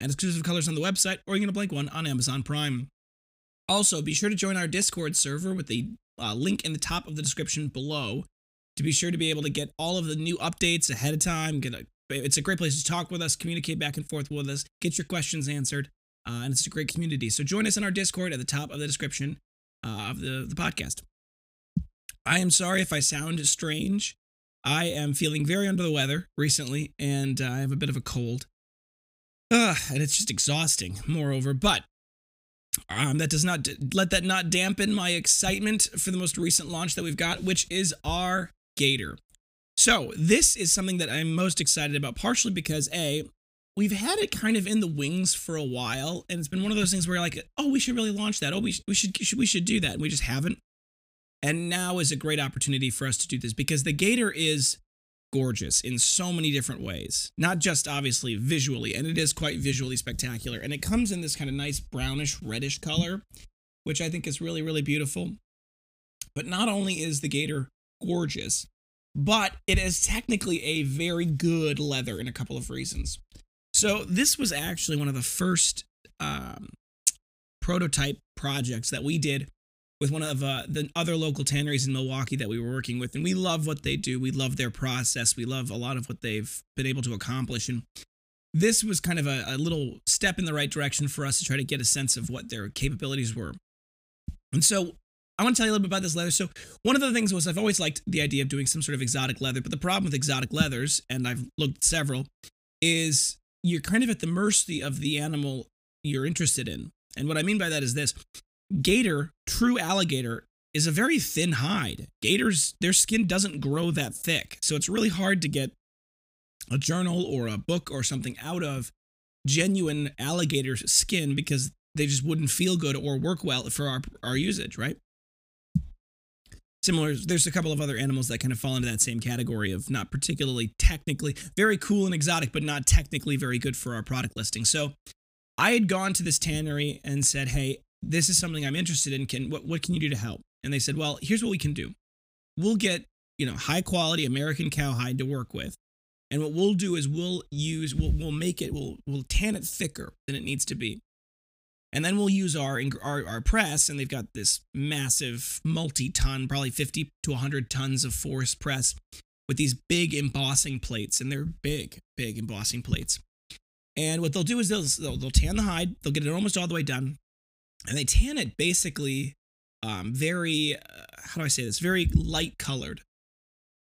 and exclusive colors on the website, or you can get a blank one on Amazon Prime. Also, be sure to join our Discord server with the uh, link in the top of the description below to be sure to be able to get all of the new updates ahead of time. Get a, it's a great place to talk with us, communicate back and forth with us, get your questions answered, uh, and it's a great community. So join us in our Discord at the top of the description uh, of the, the podcast. I am sorry if I sound strange. I am feeling very under the weather recently, and I have a bit of a cold. And it's just exhausting, moreover. But um, that does not let that not dampen my excitement for the most recent launch that we've got, which is our Gator. So this is something that I'm most excited about, partially because a we've had it kind of in the wings for a while, and it's been one of those things where like, oh, we should really launch that. Oh, we, we should, should we should do that, and we just haven't. And now is a great opportunity for us to do this because the Gator is gorgeous in so many different ways. Not just obviously visually, and it is quite visually spectacular. And it comes in this kind of nice brownish reddish color, which I think is really, really beautiful. But not only is the gator gorgeous, but it is technically a very good leather in a couple of reasons. So this was actually one of the first um, prototype projects that we did with one of uh, the other local tanneries in Milwaukee that we were working with. And we love what they do. We love their process. We love a lot of what they've been able to accomplish. And this was kind of a, a little step in the right direction for us to try to get a sense of what their capabilities were. And so I want to tell you a little bit about this leather. So, one of the things was I've always liked the idea of doing some sort of exotic leather, but the problem with exotic leathers, and I've looked at several, is you're kind of at the mercy of the animal you're interested in. And what I mean by that is this gator, true alligator, is a very thin hide. Gators, their skin doesn't grow that thick. So it's really hard to get a journal or a book or something out of genuine alligator skin because they just wouldn't feel good or work well for our, our usage, right? Similar, there's a couple of other animals that kind of fall into that same category of not particularly technically very cool and exotic, but not technically very good for our product listing. So I had gone to this tannery and said, Hey, this is something I'm interested in. Can what what can you do to help? And they said, well, here's what we can do. We'll get you know high quality American cowhide to work with, and what we'll do is we'll use we'll we'll make it we'll we'll tan it thicker than it needs to be, and then we'll use our our, our press, and they've got this massive multi-ton, probably 50 to 100 tons of force press with these big embossing plates, and they're big, big embossing plates. And what they'll do is they'll, they'll, they'll tan the hide, they'll get it almost all the way done, and they tan it basically um, very uh, how do I say this? Very light colored.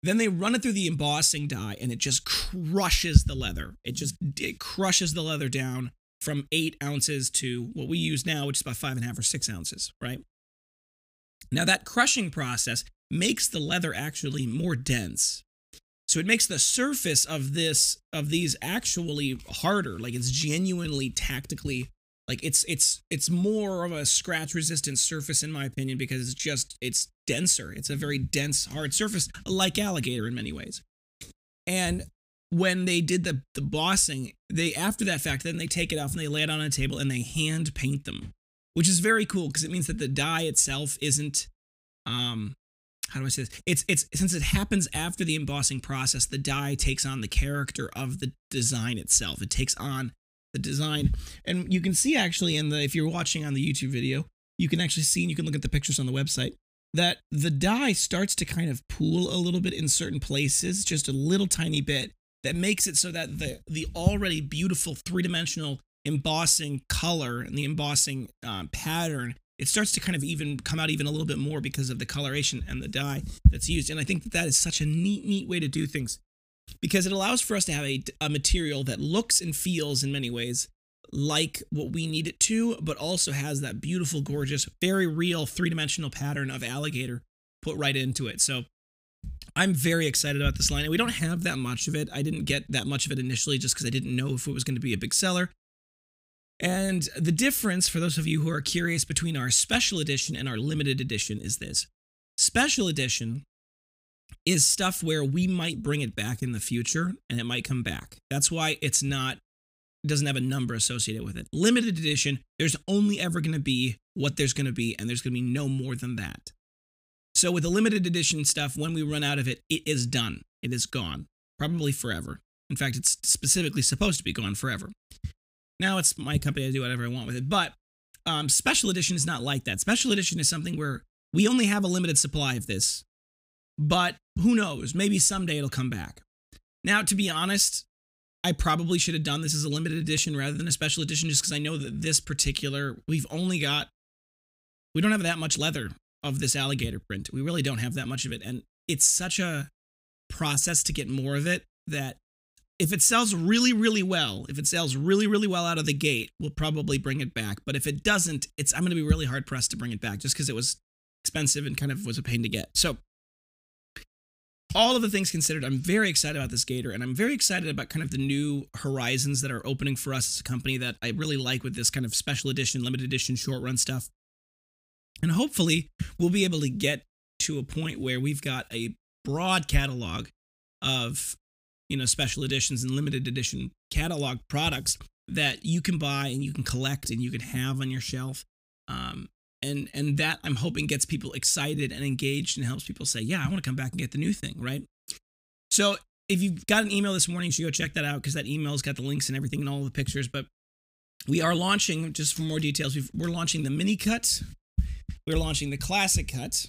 Then they run it through the embossing die, and it just crushes the leather. It just it crushes the leather down from eight ounces to what we use now, which is about five and a half or six ounces, right? Now that crushing process makes the leather actually more dense. So it makes the surface of this of these actually harder, like it's genuinely tactically like it's it's it's more of a scratch resistant surface in my opinion because it's just it's denser it's a very dense hard surface like alligator in many ways and when they did the the bossing they after that fact then they take it off and they lay it on a table and they hand paint them which is very cool because it means that the dye itself isn't um how do I say this? It's it's since it happens after the embossing process, the dye takes on the character of the design itself. It takes on the design. And you can see actually in the if you're watching on the YouTube video, you can actually see and you can look at the pictures on the website that the dye starts to kind of pool a little bit in certain places, just a little tiny bit that makes it so that the the already beautiful three-dimensional embossing color and the embossing um, pattern it starts to kind of even come out even a little bit more because of the coloration and the dye that's used and i think that that is such a neat neat way to do things because it allows for us to have a, a material that looks and feels in many ways like what we need it to, but also has that beautiful, gorgeous, very real three dimensional pattern of alligator put right into it. So I'm very excited about this line. And we don't have that much of it. I didn't get that much of it initially just because I didn't know if it was going to be a big seller. And the difference, for those of you who are curious, between our special edition and our limited edition is this special edition is stuff where we might bring it back in the future and it might come back. That's why it's not doesn't have a number associated with it. Limited edition, there's only ever going to be what there's going to be and there's going to be no more than that. So with the limited edition stuff, when we run out of it, it is done. It is gone, probably forever. In fact, it's specifically supposed to be gone forever. Now it's my company to do whatever I want with it, but um, special edition is not like that. Special edition is something where we only have a limited supply of this, but who knows? Maybe someday it'll come back. Now, to be honest, I probably should have done this as a limited edition rather than a special edition just because I know that this particular, we've only got, we don't have that much leather of this alligator print. We really don't have that much of it. And it's such a process to get more of it that if it sells really, really well, if it sells really, really well out of the gate, we'll probably bring it back. But if it doesn't, it's I'm going to be really hard pressed to bring it back just because it was expensive and kind of was a pain to get. So all of the things considered, I'm very excited about this gator, and I'm very excited about kind of the new horizons that are opening for us as a company that I really like with this kind of special edition, limited edition, short run stuff. And hopefully, we'll be able to get to a point where we've got a broad catalog of you know special editions and limited edition catalog products that you can buy and you can collect and you can have on your shelf um, and and that i'm hoping gets people excited and engaged and helps people say yeah i want to come back and get the new thing right so if you've got an email this morning you should go check that out because that email's got the links and everything and all the pictures but we are launching just for more details we're launching the mini cut we're launching the classic cut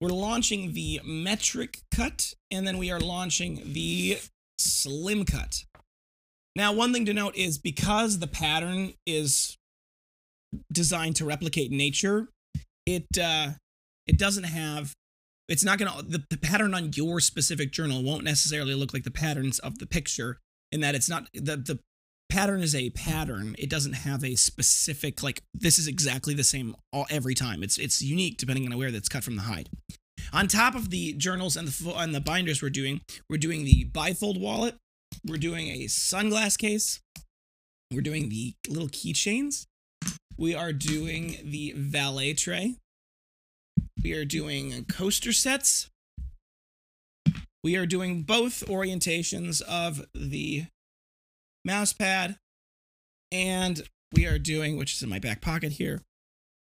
we're launching the metric cut, and then we are launching the slim cut. Now, one thing to note is because the pattern is designed to replicate nature, it uh, it doesn't have. It's not gonna the, the pattern on your specific journal won't necessarily look like the patterns of the picture in that it's not the the pattern is a pattern. It doesn't have a specific like this is exactly the same all every time. It's it's unique depending on where that's cut from the hide. On top of the journals and the and the binders we're doing, we're doing the bifold wallet. We're doing a sunglass case. We're doing the little keychains. We are doing the valet tray. We are doing coaster sets. We are doing both orientations of the mouse pad, and we are doing, which is in my back pocket here,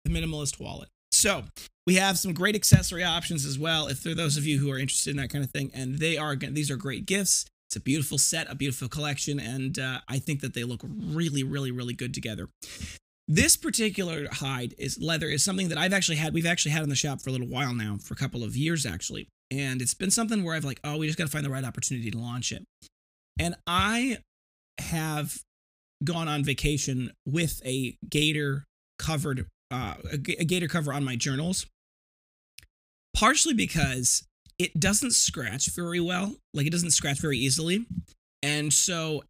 the minimalist wallet. So we have some great accessory options as well. If there are those of you who are interested in that kind of thing, and they are these are great gifts. It's a beautiful set, a beautiful collection, and uh, I think that they look really, really, really good together. This particular hide is leather is something that I've actually had. We've actually had in the shop for a little while now, for a couple of years actually, and it's been something where I've like, oh, we just got to find the right opportunity to launch it. And I have gone on vacation with a gator covered uh, a, a gator cover on my journals partially because it doesn't scratch very well like it doesn't scratch very easily and so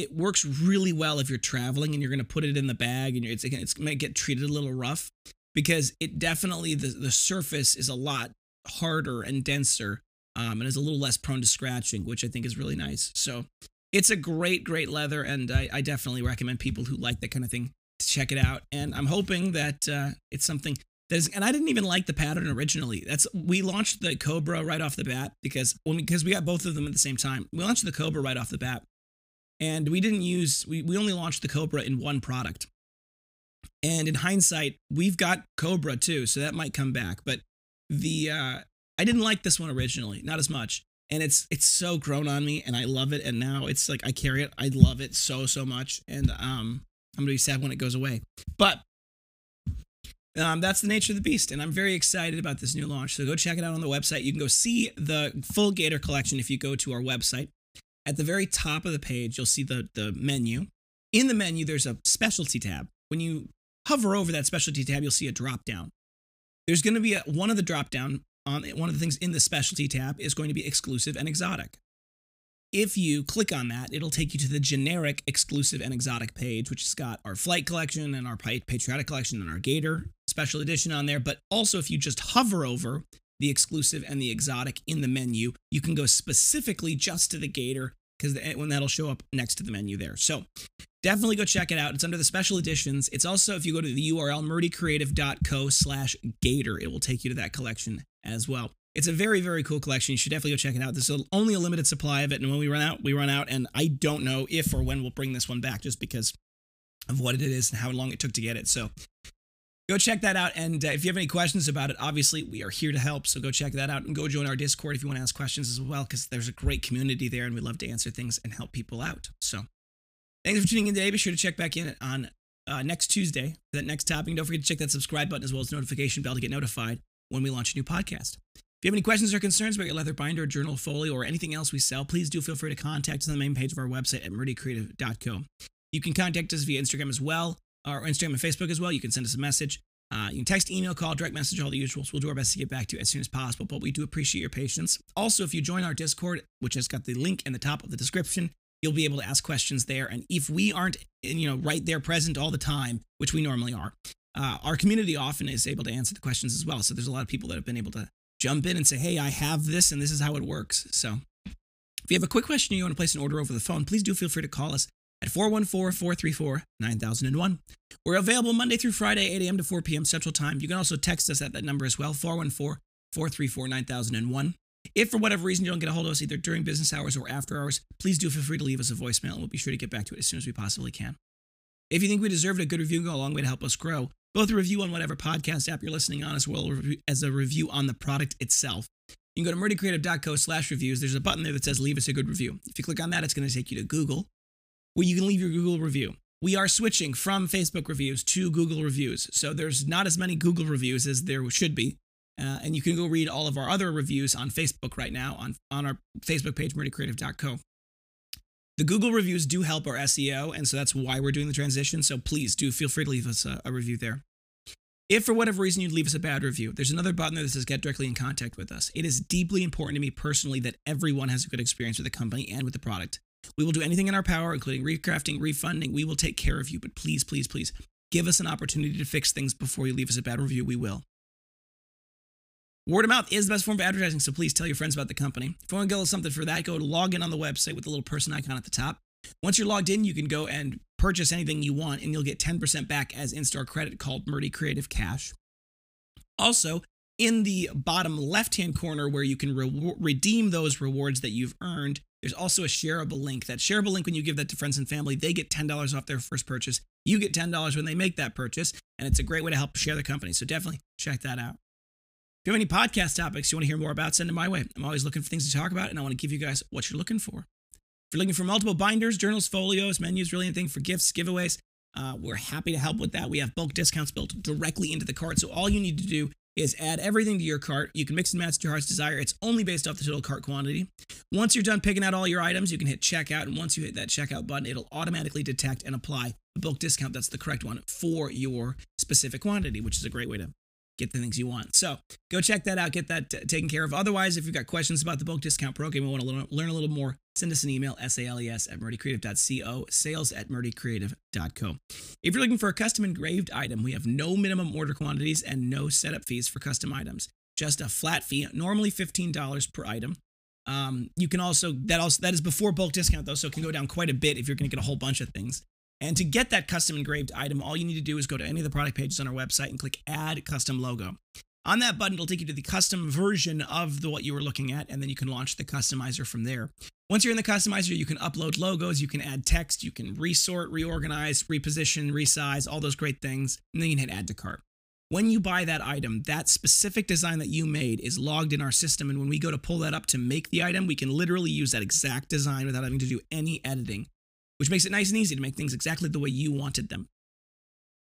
it works really well if you're traveling and you're going to put it in the bag and it's, it's going to get treated a little rough because it definitely the, the surface is a lot harder and denser um, and is a little less prone to scratching which i think is really nice so it's a great, great leather, and I, I, definitely recommend people who like that kind of thing to check it out. And I'm hoping that uh, it's something that is. And I didn't even like the pattern originally. That's we launched the Cobra right off the bat because when because we got both of them at the same time. We launched the Cobra right off the bat, and we didn't use we we only launched the Cobra in one product. And in hindsight, we've got Cobra too, so that might come back. But the uh, I didn't like this one originally, not as much and it's it's so grown on me and i love it and now it's like i carry it i love it so so much and um i'm gonna be sad when it goes away but um, that's the nature of the beast and i'm very excited about this new launch so go check it out on the website you can go see the full gator collection if you go to our website at the very top of the page you'll see the the menu in the menu there's a specialty tab when you hover over that specialty tab you'll see a drop down there's going to be a, one of the drop down on one of the things in the specialty tab is going to be exclusive and exotic. If you click on that, it'll take you to the generic exclusive and exotic page, which has got our flight collection and our patriotic collection and our gator special edition on there. But also, if you just hover over the exclusive and the exotic in the menu, you can go specifically just to the gator because when that'll show up next to the menu there. So definitely go check it out. It's under the special editions. It's also if you go to the URL murdycreative.co slash gator, it will take you to that collection as well. It's a very, very cool collection. You should definitely go check it out. There's only a limited supply of it, and when we run out, we run out. And I don't know if or when we'll bring this one back, just because of what it is and how long it took to get it. So go check that out. And uh, if you have any questions about it, obviously we are here to help. So go check that out and go join our Discord if you want to ask questions as well, because there's a great community there, and we love to answer things and help people out. So thanks for tuning in today. Be sure to check back in on uh, next Tuesday for that next topic. And Don't forget to check that subscribe button as well as notification bell to get notified when we launch a new podcast. If you have any questions or concerns about your leather binder, journal, folio, or anything else we sell, please do feel free to contact us on the main page of our website at murdycreative.co. You can contact us via Instagram as well, or Instagram and Facebook as well. You can send us a message. Uh, you can text, email, call, direct message, all the usuals. We'll do our best to get back to you as soon as possible, but we do appreciate your patience. Also, if you join our Discord, which has got the link in the top of the description, you'll be able to ask questions there. And if we aren't, you know, right there present all the time, which we normally are, uh, our community often is able to answer the questions as well. So there's a lot of people that have been able to jump in and say, hey, I have this and this is how it works. So if you have a quick question you want to place an order over the phone, please do feel free to call us at 414 434 9001. We're available Monday through Friday, 8 a.m. to 4 p.m. Central Time. You can also text us at that number as well, 414 434 9001. If for whatever reason you don't get a hold of us either during business hours or after hours, please do feel free to leave us a voicemail and we'll be sure to get back to it as soon as we possibly can. If you think we deserved a good review, go a long way to help us grow both a review on whatever podcast app you're listening on, as well as a review on the product itself. You can go to murdycreative.co slash reviews. There's a button there that says leave us a good review. If you click on that, it's going to take you to Google, where you can leave your Google review. We are switching from Facebook reviews to Google reviews. So there's not as many Google reviews as there should be. Uh, and you can go read all of our other reviews on Facebook right now on, on our Facebook page, murdycreative.co. The Google reviews do help our SEO, and so that's why we're doing the transition. So please do feel free to leave us a, a review there. If for whatever reason you'd leave us a bad review, there's another button there that says get directly in contact with us. It is deeply important to me personally that everyone has a good experience with the company and with the product. We will do anything in our power, including recrafting, refunding. We will take care of you, but please, please, please give us an opportunity to fix things before you leave us a bad review. We will. Word of mouth is the best form of advertising, so please tell your friends about the company. If you want to get something for that, go to log in on the website with the little person icon at the top. Once you're logged in, you can go and purchase anything you want, and you'll get 10% back as in store credit called Murdy Creative Cash. Also, in the bottom left hand corner where you can re- redeem those rewards that you've earned, there's also a shareable link. That shareable link, when you give that to friends and family, they get $10 off their first purchase. You get $10 when they make that purchase, and it's a great way to help share the company. So definitely check that out. If you have any podcast topics you want to hear more about, send them my way. I'm always looking for things to talk about, and I want to give you guys what you're looking for. If you're looking for multiple binders, journals, folios, menus, really anything for gifts, giveaways, uh, we're happy to help with that. We have bulk discounts built directly into the cart. So all you need to do is add everything to your cart. You can mix and match to your heart's desire. It's only based off the total cart quantity. Once you're done picking out all your items, you can hit checkout. And once you hit that checkout button, it'll automatically detect and apply the bulk discount that's the correct one for your specific quantity, which is a great way to get the things you want. So go check that out, get that t- taken care of. Otherwise, if you've got questions about the bulk discount program and want to learn a little more, send us an email, sales at murdycreative.co, sales at murdycreative.co. If you're looking for a custom engraved item, we have no minimum order quantities and no setup fees for custom items. Just a flat fee, normally $15 per item. Um, you can also that also that is before bulk discount though, so it can go down quite a bit if you're going to get a whole bunch of things. And to get that custom engraved item, all you need to do is go to any of the product pages on our website and click Add Custom Logo. On that button, it'll take you to the custom version of the what you were looking at, and then you can launch the customizer from there. Once you're in the customizer, you can upload logos, you can add text, you can resort, reorganize, reposition, resize, all those great things, and then you can hit Add to Cart. When you buy that item, that specific design that you made is logged in our system, and when we go to pull that up to make the item, we can literally use that exact design without having to do any editing which makes it nice and easy to make things exactly the way you wanted them.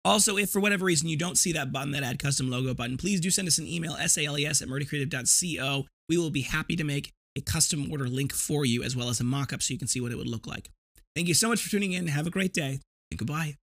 Also, if for whatever reason you don't see that button, that add custom logo button, please do send us an email, sales at murdycreative.co. We will be happy to make a custom order link for you as well as a mock up so you can see what it would look like. Thank you so much for tuning in. Have a great day and goodbye.